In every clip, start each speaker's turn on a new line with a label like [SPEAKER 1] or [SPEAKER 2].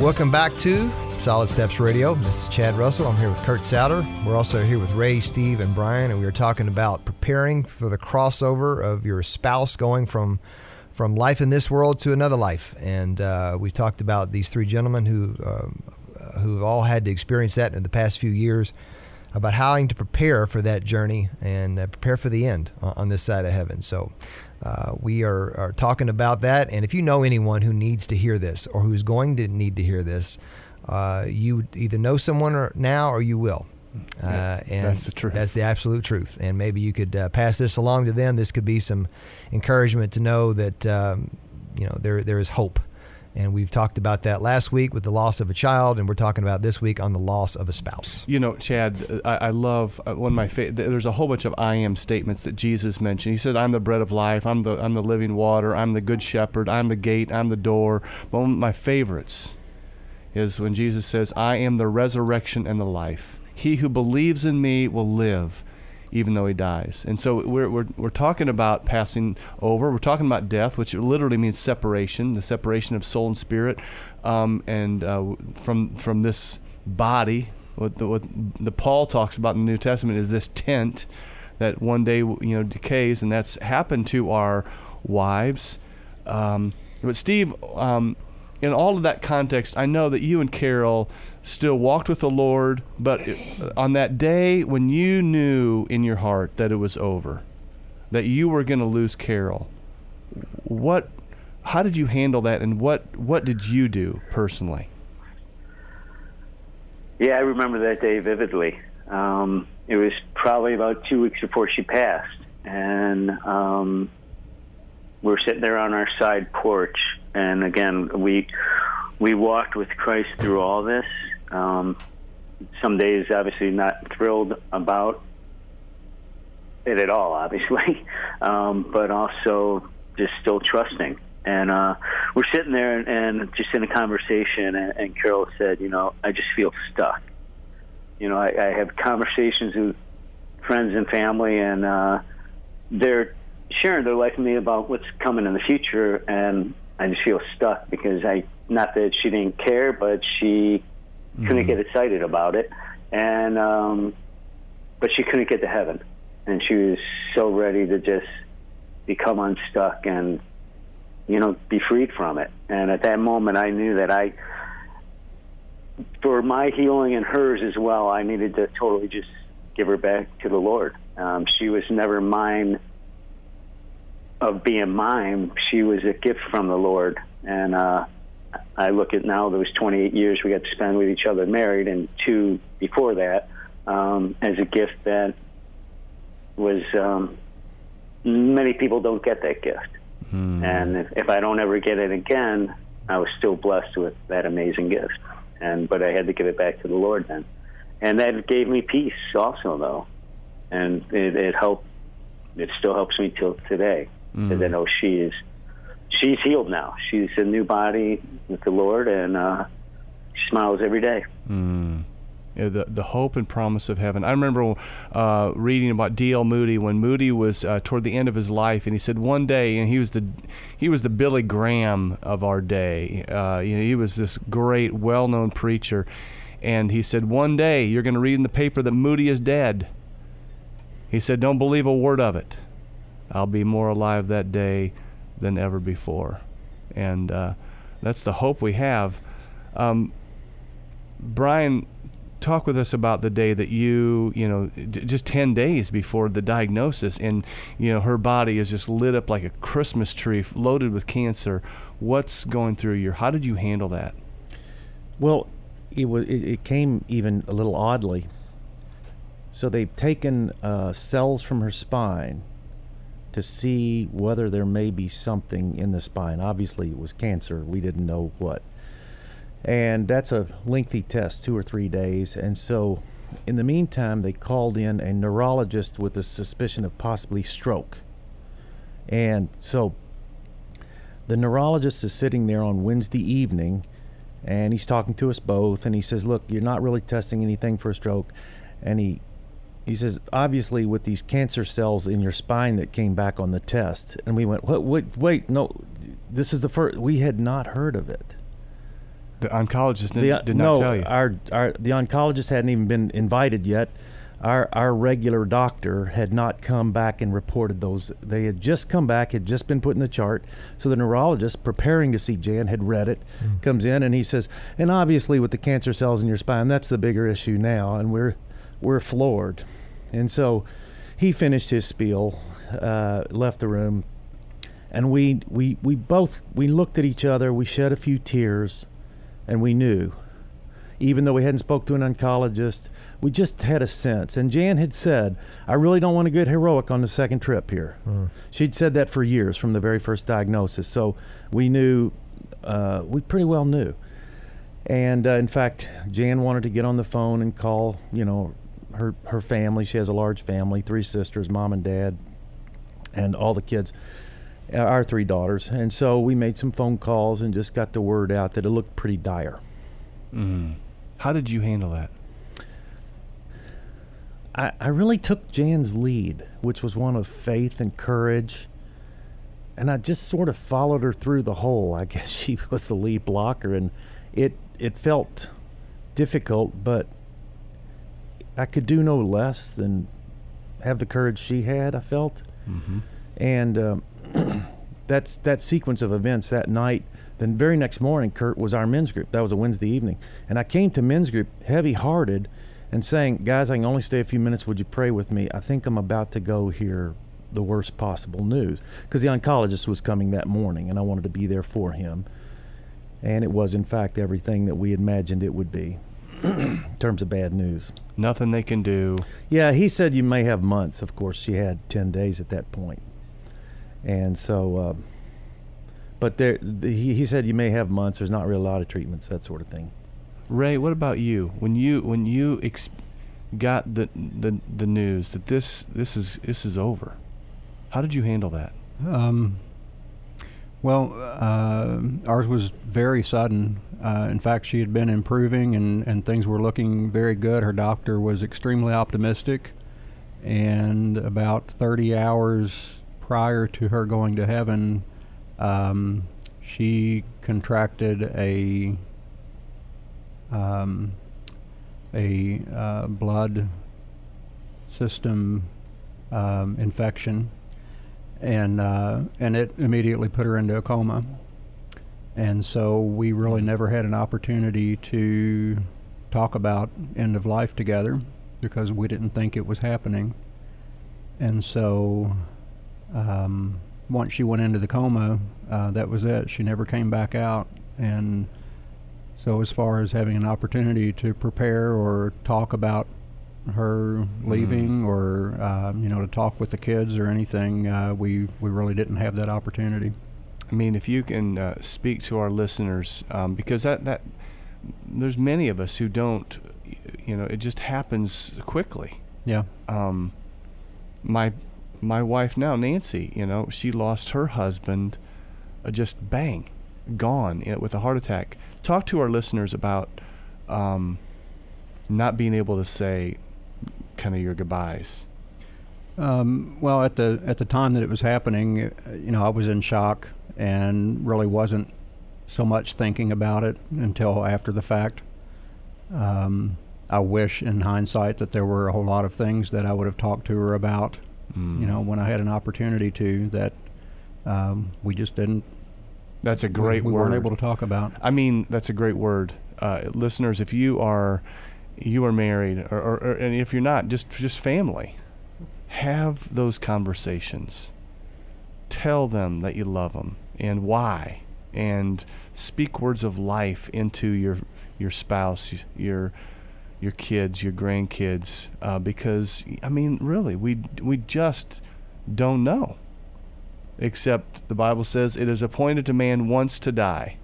[SPEAKER 1] Welcome back to Solid Steps Radio. This is Chad Russell. I'm here with Kurt Souter. We're also here with Ray, Steve, and Brian, and we are talking about preparing for the crossover of your spouse going from from life in this world to another life. And uh, we talked about these three gentlemen who um, who've all had to experience that in the past few years about how to prepare for that journey and uh, prepare for the end on, on this side of heaven. So uh, we are, are talking about that. And if you know anyone who needs to hear this or who's going to need to hear this, uh, you either know someone or now or you will.
[SPEAKER 2] Uh, and that's the truth.
[SPEAKER 1] That's the absolute truth. And maybe you could uh, pass this along to them. This could be some encouragement to know that um, you know there there is hope and we've talked about that last week with the loss of a child, and we're talking about this week on the loss of a spouse.
[SPEAKER 2] You know, Chad, I, I love uh, one of my favorite. There's a whole bunch of I am statements that Jesus mentioned. He said, "I'm the bread of life. I'm the I'm the living water. I'm the good shepherd. I'm the gate. I'm the door." One of my favorites is when Jesus says, "I am the resurrection and the life. He who believes in me will live." Even though he dies. And so we're, we're, we're talking about passing over. We're talking about death, which literally means separation, the separation of soul and spirit, um, and uh, from from this body. What the, what the Paul talks about in the New Testament is this tent that one day you know decays, and that's happened to our wives. Um, but Steve, um, in all of that context, I know that you and Carol still walked with the Lord, but on that day when you knew in your heart that it was over, that you were going to lose Carol, what, how did you handle that, and what what did you do personally?
[SPEAKER 3] Yeah, I remember that day vividly. Um, it was probably about two weeks before she passed, and um, we were sitting there on our side porch, and again, we we walked with Christ through all this, um, some days, obviously, not thrilled about it at all, obviously, um, but also just still trusting. And uh, we're sitting there and, and just in a conversation, and, and Carol said, "You know, I just feel stuck. You know, I, I have conversations with friends and family, and uh, they're sharing their life with me about what's coming in the future, and I just feel stuck because I, not that she didn't care, but she mm-hmm. couldn't get excited about it, and um, but she couldn't get to heaven, and she was so ready to just become unstuck and you know be freed from it. And at that moment, I knew that I, for my healing and hers as well, I needed to totally just give her back to the Lord. Um, she was never mine of being mine. She was a gift from the Lord, and uh, I look at now those 28 years we got to spend with each other married, and two before that, um, as a gift that was um, many people don't get that gift. Mm. And if, if I don't ever get it again, I was still blessed with that amazing gift. And but I had to give it back to the Lord then, and that gave me peace also though, and it, it helped. It still helps me till today mm. I know she is she's healed now. She's a new body with the Lord, and uh, she smiles every day.
[SPEAKER 2] Mm. Yeah, the the hope and promise of heaven. I remember uh, reading about D.L. Moody when Moody was uh, toward the end of his life, and he said one day, and he was the he was the Billy Graham of our day. Uh, you know, he was this great, well-known preacher, and he said one day you're going to read in the paper that Moody is dead. He said, "Don't believe a word of it. I'll be more alive that day than ever before. And uh, that's the hope we have. Um, Brian, talk with us about the day that you, you know, d- just 10 days before the diagnosis, and, you know, her body is just lit up like a Christmas tree loaded with cancer. What's going through your, how did you handle that?
[SPEAKER 4] Well, it, was, it, it came even a little oddly. So they've taken uh, cells from her spine to see whether there may be something in the spine. Obviously, it was cancer. We didn't know what. And that's a lengthy test, two or three days. And so, in the meantime, they called in a neurologist with a suspicion of possibly stroke. And so, the neurologist is sitting there on Wednesday evening and he's talking to us both. And he says, Look, you're not really testing anything for a stroke. And he he says, obviously, with these cancer cells in your spine that came back on the test, and we went, what, wait, wait, no, this is the first. We had not heard of it,
[SPEAKER 2] The oncologist did,
[SPEAKER 4] The-
[SPEAKER 2] did
[SPEAKER 4] no,
[SPEAKER 2] not tell you.
[SPEAKER 4] Our, our the oncologist hadn't even been invited yet. Our our regular doctor had not come back and reported those. They had just come back, had just been put in the chart. So the neurologist preparing to see Jan had read it, hmm. comes in and he says, and obviously with the cancer cells in your spine, that's the bigger issue now, and we're we're floored. And so he finished his spiel, uh, left the room, and we we we both we looked at each other. We shed a few tears, and we knew, even though we hadn't spoke to an oncologist, we just had a sense. And Jan had said, "I really don't want to get heroic on the second trip here." She'd said that for years from the very first diagnosis. So we knew, uh, we pretty well knew. And uh, in fact, Jan wanted to get on the phone and call, you know, her her family. She has a large family, three sisters, mom and dad, and all the kids, uh, our three daughters. And so we made some phone calls and just got the word out that it looked pretty dire.
[SPEAKER 2] Mm. How did you handle that?
[SPEAKER 4] I, I really took Jan's lead, which was one of faith and courage. And I just sort of followed her through the hole. I guess she was the lead blocker, and it it felt difficult, but I could do no less than have the courage she had. I felt,
[SPEAKER 2] Mm-hmm.
[SPEAKER 4] and um, that's that sequence of events that night. Then very next morning, Kurt was our men's group. That was a Wednesday evening, and I came to men's group heavy-hearted and saying, "Guys, I can only stay a few minutes. Would you pray with me? I think I'm about to go hear the worst possible news." Because the oncologist was coming that morning, and I wanted to be there for him. And it was, in fact, everything that we imagined it would be in terms of bad news.
[SPEAKER 2] Nothing they can do.
[SPEAKER 4] Yeah, he said you may have months. Of course, she had ten days at that point, and so. Uh, but there, he, he said you may have months. There's not really a lot of treatments, that sort of thing.
[SPEAKER 2] Ray, what about you? When you when you ex- got the, the the news that this this is this is over, how did you handle that?
[SPEAKER 5] Um, well, uh, ours was very sudden. Uh, in fact, she had been improving and, and things were looking very good. Her doctor was extremely optimistic. And about 30 hours prior to her going to heaven, um, she contracted a um, a uh, blood system um, infection and uh, and it immediately put her into a coma. And so we really never had an opportunity to talk about end of life together because we didn't think it was happening. And so um, once she went into the coma, uh, that was it. She never came back out. And so as far as having an opportunity to prepare or talk about her leaving or um, you know to talk with the kids or anything uh, we we really didn't have that opportunity
[SPEAKER 2] I mean, if you can uh, speak to our listeners, um, because that that there's many of us who don't, you know, it just happens quickly.
[SPEAKER 5] yeah
[SPEAKER 2] Um, my my wife now, Nancy, you know, she lost her husband, uh, just bang, gone you know, with a heart attack. Talk to our listeners about um, not being able to say kind of your goodbyes.
[SPEAKER 5] Um, well, at the at the time that it was happening, uh, you know, I was in shock and really wasn't so much thinking about it until after the fact. Um, I wish, in hindsight, that there were a whole lot of things that I would have talked to her about.
[SPEAKER 2] Mm.
[SPEAKER 5] You know, when I had an opportunity to, that um, we just didn't.
[SPEAKER 2] that's a
[SPEAKER 5] we-
[SPEAKER 2] great
[SPEAKER 5] we,
[SPEAKER 2] word.
[SPEAKER 5] We weren't able to talk about.
[SPEAKER 2] I mean, that's a great word, uh, listeners. If you are, you are married, or, or, or and if you're not, just just family, have those conversations. Tell them that you love them and why, and speak words of life into your your spouse, your your kids, your grandkids, uh, because I mean, really, we we just don't know. Except the Bible says it is appointed to man once to die.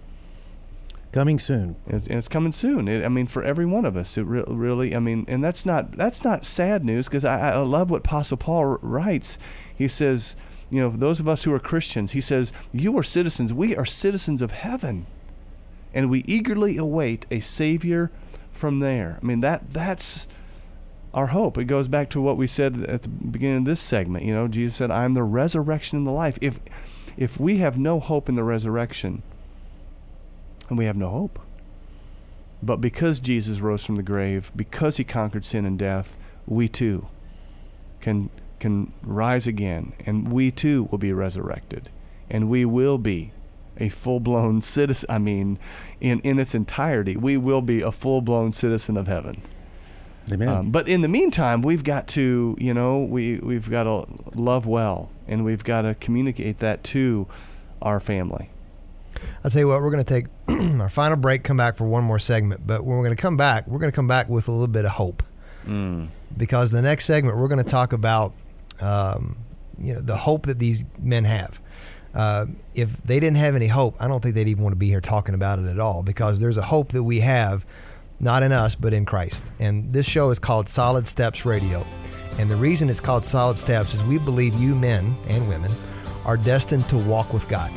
[SPEAKER 4] Coming soon.
[SPEAKER 2] It's, and it's coming soon. It, I mean, for every one of us, it re- really. I mean, and that's not that's not sad news because I, I love what Apostle Paul writes. He says, you know, those of us who are Christians, he says, you are citizens. We are citizens of heaven, and we eagerly await a Savior from there. I mean, that that's our hope. It goes back to what we said at the beginning of this segment. You know, Jesus said, "I am the resurrection and the life." If if we have no hope in the resurrection, and we have no hope. But because Jesus rose from the grave, because he conquered sin and death, we too can can rise again and we too will be resurrected and we will be a full-blown citizen I mean in in its entirety we will be a full-blown citizen of heaven.
[SPEAKER 4] Amen.
[SPEAKER 2] Um, but in the meantime, we've got to, you know, we we've got to love well, and we've got to communicate that to our family.
[SPEAKER 1] I'll tell you what, we're going to take our final break, come back for one more segment. But when we're going to come back, we're going to come back with a little bit of hope. Because the next segment, we're going to talk about um, you know, the hope that these men have. Uh, if they didn't have any hope, I don't think they'd even want to be here talking about it at all because there's a hope that we have, not in us, but in Christ. And this show is called Solid Steps Radio. And the reason it's called Solid Steps is we believe you men and women are destined to walk with God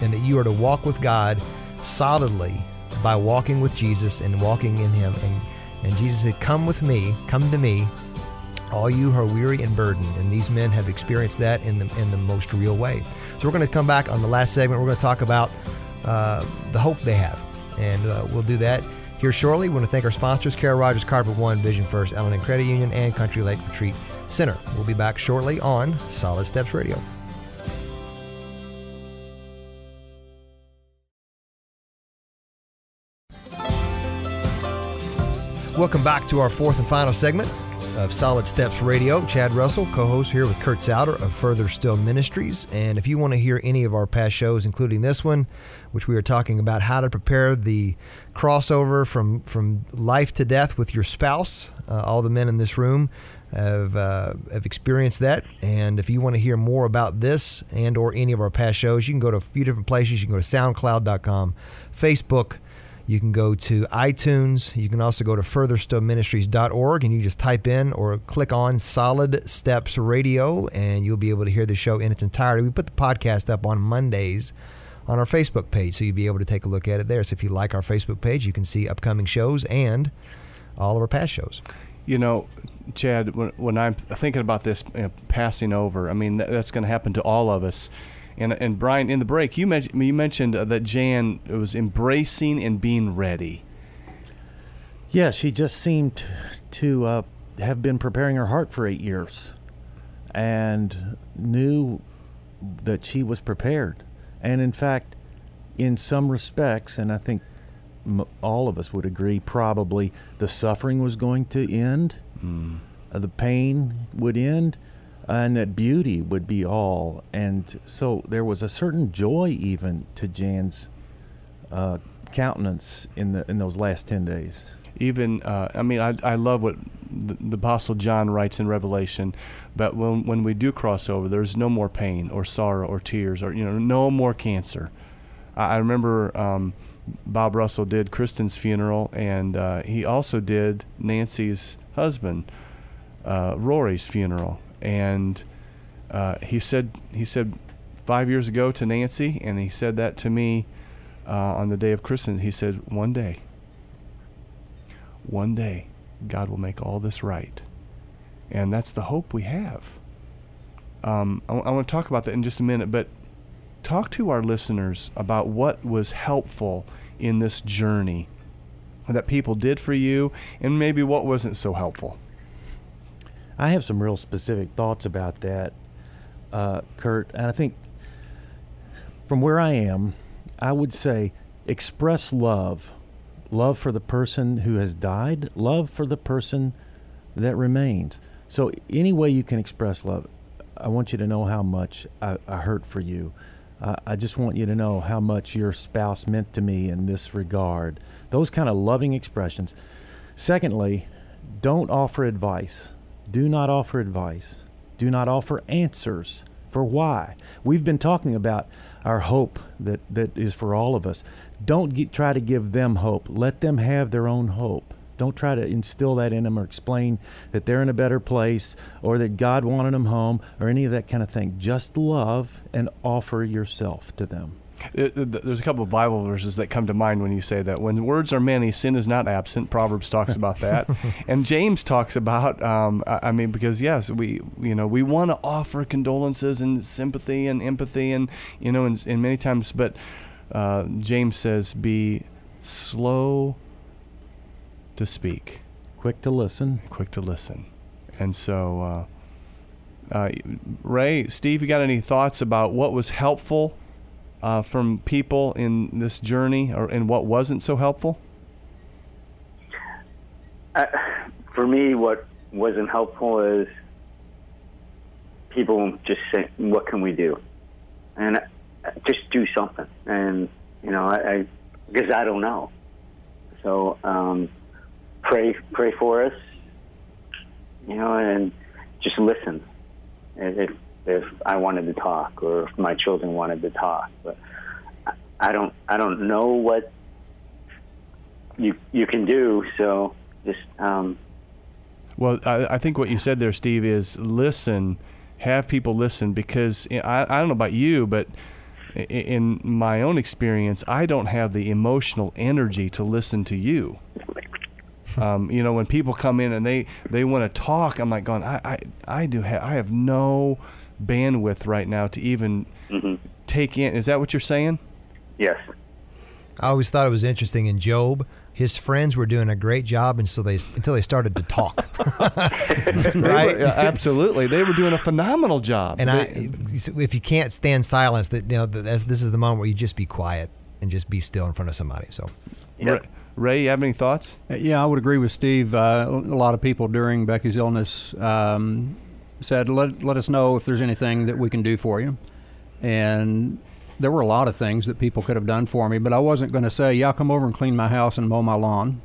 [SPEAKER 1] and that you are to walk with God solidly by walking with Jesus and walking in Him. And, and Jesus said, Come with me, come to me, all you who are weary and burdened. And these men have experienced that in the, in the most real way. So we're going to come back on the last segment. We're going to talk about uh, the hope they have. And uh, we'll do that here shortly. We want to thank our sponsors, Carol Rogers, Carpet One, Vision First, L&N Credit Union, and Country Lake Retreat Center. We'll be back shortly on Solid Steps Radio. Welcome back to our fourth and final segment of Solid Steps Radio. Chad Russell, co host here with Kurt Souter of Further Still Ministries. And if you want to hear any of our past shows, including this one, which we are talking about how to prepare the crossover from, from life to death with your spouse, uh, all the men in this room have, uh, have experienced that. And if you want to hear more about this and or any of our past shows, you can go to a few different places. You can go to soundcloud.com, Facebook, you can go to iTunes. You can also go to furtherstillministries.org and you just type in or click on Solid Steps Radio and you'll be able to hear the show in its entirety. We put the podcast up on Mondays on our Facebook page, so you'll be able to take a look at it there. So if you like our Facebook page, you can see upcoming shows and all of our past shows.
[SPEAKER 2] You know, Chad, when, when I'm thinking about this you know, passing over, I mean, that, that's going to happen to all of us. And, and Brian, in the break, you, mentioned you mentioned uh, that Jan was embracing and being ready.
[SPEAKER 4] Yeah, she just seemed to uh, have been preparing her heart for eight years and knew that she was prepared. And in fact, in some respects, and I think m- all of us would agree, probably the suffering was going to end, uh, the pain would end, and that beauty would be all. And so there was a certain joy even to Jan's uh, countenance in the in those last ten days.
[SPEAKER 2] even uh, I mean I, I love what the, apostle John writes in Revelation but when when we do cross over there's no more pain or sorrow or tears or you know no more cancer I, I remember um, Bob Russell did Kristen's funeral and uh, he also did Nancy's husband uh, Rory's funeral and uh, he said he said five years ago to Nancy and he said that to me uh, on the day of Kristen he said one day one day God will make all this right. And that's the hope we have. Um, I, want to talk about that in just a minute, but talk to our listeners about what was helpful in this journey that people did for you and maybe what wasn't so helpful.
[SPEAKER 4] I have some real specific thoughts about that, uh, Kurt. And I think from where I am, I would say express love. Love for the person who has died, love for the person that remains. So, any way you can express love, I want you to know how much I, I hurt for you. Uh, I just want you to know how much your spouse meant to me in this regard. Those kind of loving expressions. Secondly, don't offer advice. Do not offer advice. Do not offer answers for why. We've been talking about our hope that, that is for all of us. Don't get, try to give them hope. Let them have their own hope. Don't try to instill that in them or explain that they're in a better place or that God wanted them home or any of that kind of thing. Just love and offer yourself to them.
[SPEAKER 2] It, it- there's a couple of Bible verses that come to mind when you say that. When words are many, sin is not absent. Proverbs talks about that, and James talks about. Um, I, I mean, because yes, we you know we want to offer condolences and sympathy and empathy and you know and, and many times, but uh, James says be slow to speak,
[SPEAKER 4] Quick to listen.
[SPEAKER 2] quick to listen. And so, uh, uh, Ray, Steve, you got any thoughts about what was helpful uh, from people in this journey, or in what wasn't so helpful?
[SPEAKER 3] Uh, for me, what wasn't helpful is people just say, "What can we do?" and uh, just do something. And you know, I, I because I don't know. So um, pray, pray for us. You know, and just listen. If if I wanted to talk, or if my children wanted to talk, but I- don't, I don't know what you you can do. So just um,
[SPEAKER 2] Well, I, I think what you said there, Steve, is listen, have people listen, because I, I don't know about you, but in my own experience, I don't have the emotional energy to listen to you. Um, you know, when people come in and they, they want to talk, I'm like going, I, I, I do have, I have no bandwidth right now to even
[SPEAKER 3] mhm.
[SPEAKER 2] take in. Is that what you're saying?
[SPEAKER 3] yes.
[SPEAKER 1] I always thought it was interesting in Job. His friends were doing a great job until they until they started to talk.
[SPEAKER 2] They were-
[SPEAKER 1] right?
[SPEAKER 2] yeah, absolutely. They were doing a phenomenal job.
[SPEAKER 1] And I, if you can't stand silence, that you know, that's, this is the moment where you just be quiet and just be still in front of somebody. So,
[SPEAKER 3] Yep.
[SPEAKER 2] Ray, Ray, you have any thoughts?
[SPEAKER 5] Yeah, I would agree with Steve. Uh, a lot of people during Becky's illness um, said, let, let us know if there's anything that we can do for you. And there were a lot of things that people could have done for me, but I wasn't going to say, yeah, come over and clean my house and mow my lawn.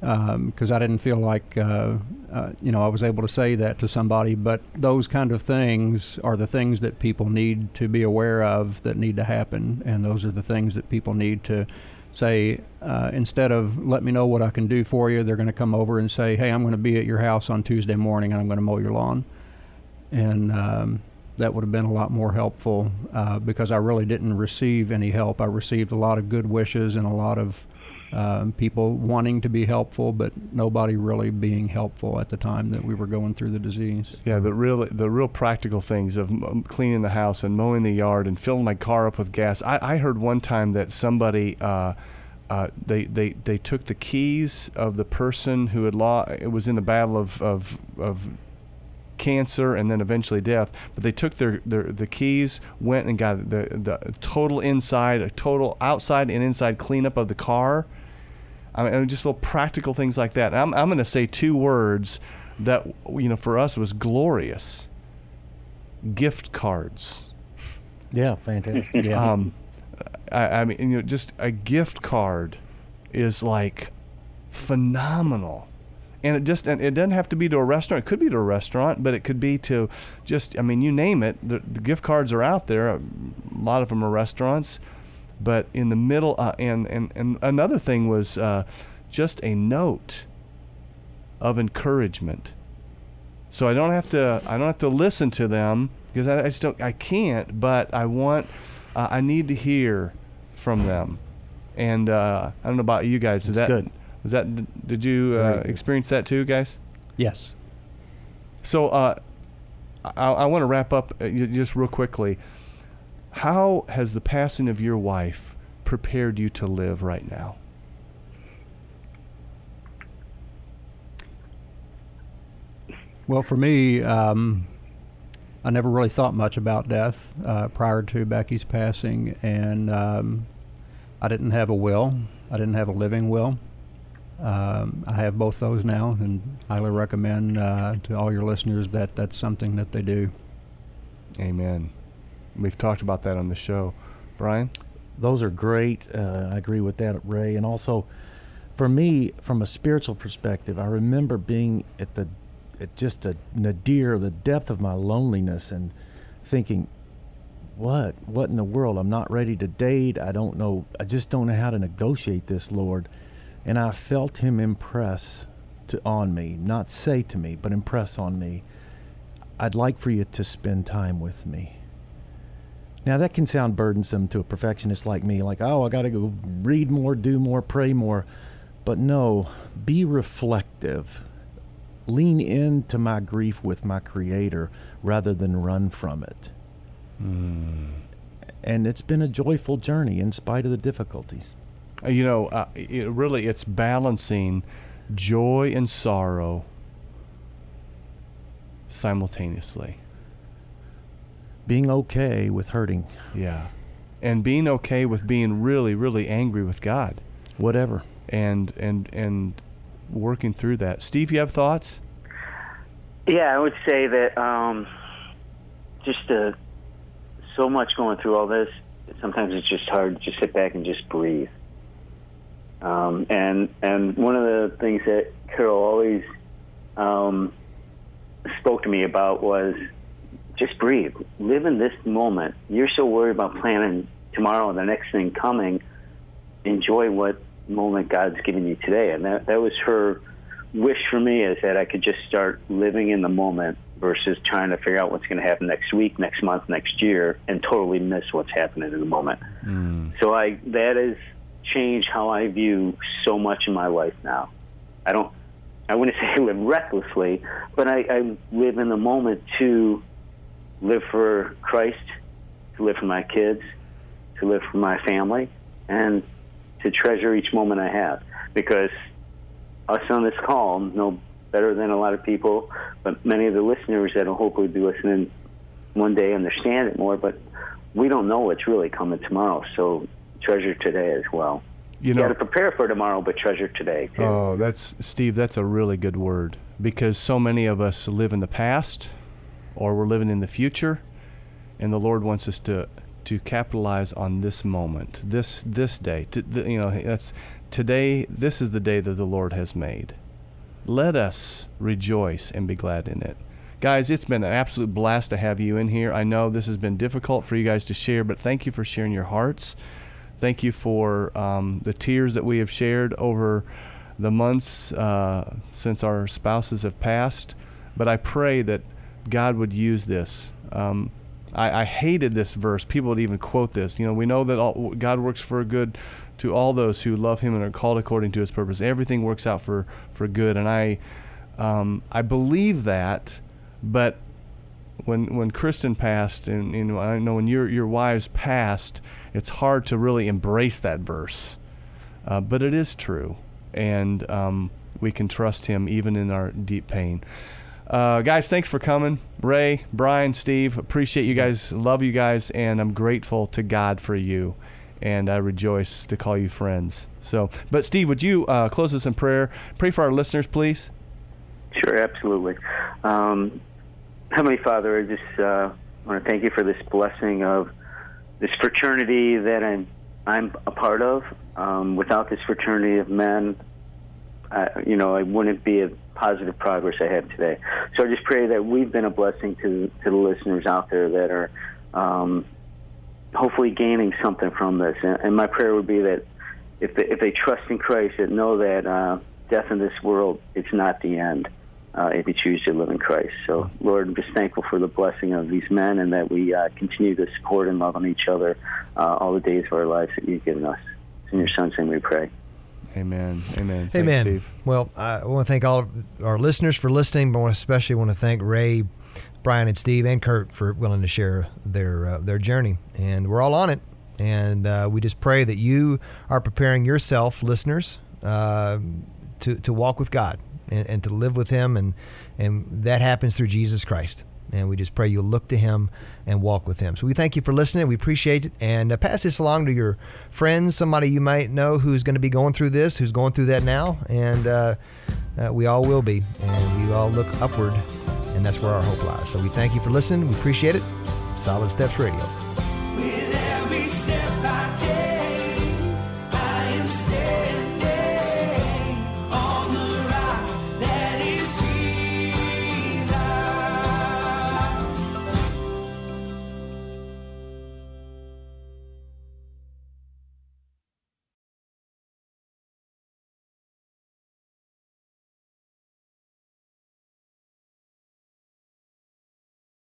[SPEAKER 5] Because I didn't feel like, uh, uh, you know, I was able to say that to somebody. But those kind of things are the things that people need to be aware of that need to happen. And those are the things that people need to say uh, instead of let me know what I can do for you, they're going to come over and say, "Hey, I'm going to be at your house on Tuesday morning, and I'm going to mow your lawn," and um, that would have been a lot more helpful uh, because I really didn't receive any help. I received a lot of good wishes and a lot of um, people wanting to be helpful, but nobody really being helpful at the time that we were going through the disease.
[SPEAKER 2] Yeah, the real the real practical things of cleaning the house and mowing the yard and filling my car up with gas. I, I heard one time that somebody uh, uh, they, they they took the keys of the person who had lost. It was in the battle of of of cancer and then eventually death. But they took their, their the keys, went and got the the total inside, a total outside and inside cleanup of the car. I mean, just little practical things like that. I'm I'm going to say two words that you know for us was glorious. Gift cards.
[SPEAKER 4] Yeah, fantastic. Yeah.
[SPEAKER 2] Um, I, I mean, you know, just a gift card is like phenomenal, and it just and it doesn't have to be to a restaurant. It could be to a restaurant, but it could be to just I mean, you name it. The, the gift cards are out there. A lot of them are restaurants, but in the middle, uh, and and and another thing was uh, just a note of encouragement. So I don't have to I don't have to listen to them because I, I just don't I can't. But I want uh, I need to hear from them. And uh, I don't know about you guys.
[SPEAKER 4] That's
[SPEAKER 2] that
[SPEAKER 4] good.
[SPEAKER 2] Was that did you uh, experience that too, guys?
[SPEAKER 5] Yes.
[SPEAKER 2] So uh, I, I want to wrap up uh, just real quickly. How has the passing of your wife prepared you to live right now?
[SPEAKER 5] Well, for me, um, I never really thought much about death uh, prior to Becky's passing, and um, I didn't have a will. I didn't have a living will. Um, I have both those now, and highly recommend uh, to all your listeners that that's something that they do.
[SPEAKER 2] Amen. We've talked about that on the show. Brian?
[SPEAKER 4] Those are great. Uh, I agree with that, Ray. And also, for me, from a spiritual perspective, I remember being at the at just a nadir, the depth of my loneliness, and thinking, "What? What in the world? I'm not ready to date. I don't know. I just don't know how to negotiate this, Lord." And I felt Him impress to on me, not say to me, but impress on me. I'd like for you to spend time with me. Now that can sound burdensome to a perfectionist like me, like, oh, I got to go read more, do more, pray more. But no, be reflective. Lean into my grief with my Creator rather than run from it. Hmm. And it's been a joyful journey in spite of the difficulties.
[SPEAKER 2] Uh, you know, uh, it really it's balancing joy and sorrow simultaneously.
[SPEAKER 4] Being okay with hurting,
[SPEAKER 2] Yeah. And being okay with being really, really angry with God
[SPEAKER 4] whatever.
[SPEAKER 2] and and and working through that. Steve, you have thoughts?
[SPEAKER 3] Yeah, I would say that um, just uh, so much going through all this. Sometimes it's just hard to just sit back and just breathe. Um, and and one of the things that Carol always um, spoke to me about was just breathe, live in this moment. You're so worried about planning tomorrow and the next thing coming. Enjoy what moment God's given you today, and that that was her wish for me is that I could just start living in the moment versus trying to figure out what's going to happen next week, next month, next year, and totally miss what's happening in the moment. So I that has changed how I view so much in my life now. I don't. I wouldn't say I live recklessly, but I, I live in the moment to live for Christ, to live for my kids, to live for my family, and to treasure each moment I have. Because us on this call know better than a lot of people, but many of the listeners that will hopefully be listening one day understand it more. But we don't know what's really coming tomorrow, so treasure today as well.
[SPEAKER 2] You
[SPEAKER 3] You
[SPEAKER 2] know,
[SPEAKER 3] got to prepare for tomorrow, but treasure today too.
[SPEAKER 2] Oh, that's Steve. That's a really good word because so many of us live in the past, or we're living in the future, and the Lord wants us to to capitalize on this moment, this this day. To, the, you know, that's today. This is the day that the Lord has made. Let us rejoice and be glad in it. Guys, it's been an absolute blast to have you in here. I know this has been difficult for you guys to share, but thank you for sharing your hearts. Thank you for um, the tears that we have shared over the months uh, since our spouses have passed. But I pray that God would use this. Um, I, I hated this verse. People would even quote this. You know, we know that all, God works for good to all those who love Him and are called according to His purpose. Everything works out for for good, and I um, I believe that. But when when Kristen passed, and you know, I know when your your wives passed, it's hard to really embrace that verse. Uh, but it is true, and um, we can trust Him even in our deep pain. Uh, guys, thanks for coming. Ray, Brian, Steve, appreciate you guys. Love you guys, and I'm grateful to God for you. And I rejoice to call you friends. So, but Steve, would you uh, close us in prayer? Pray for our listeners, please.
[SPEAKER 3] Sure, absolutely. Um, Heavenly Father, I just uh, want to thank you for this blessing of this fraternity that I'm I'm a part of. Um, without this fraternity of men, you know, I wouldn't be a positive progress I have today. So I just pray that we've been a blessing to to the listeners out there that are um, hopefully gaining something from this. And, and my prayer would be that if they, if they trust in Christ, that know that uh, death in this world it's not the end. Uh, if you choose to live in Christ. So, Lord, I'm just thankful for the blessing of these men and that we uh, continue to support and love on each other uh, all the days of our lives that you've given us. It's in your son's name we pray.
[SPEAKER 2] Amen. Amen. Thanks,
[SPEAKER 1] Amen.
[SPEAKER 2] Steve.
[SPEAKER 1] Well, I want to thank all of our listeners for listening, but I especially want to thank Ray, Brian, and Steve, and Kurt for willing to share their uh, their journey. And we're all on it. And uh, we just pray that you are preparing yourself, listeners, uh, to to walk with God and, and to live with Him, and and that happens through Jesus Christ. And we just pray you'll look to Him and walk with Him. So we thank you for listening. We appreciate it. And uh, pass this along to your friends, somebody you might know who's going to be going through this, who's going through that now. And uh, uh, we all will be. And we all look upward. And that's where our hope lies. So we thank you for listening. We appreciate it. Solid Steps Radio.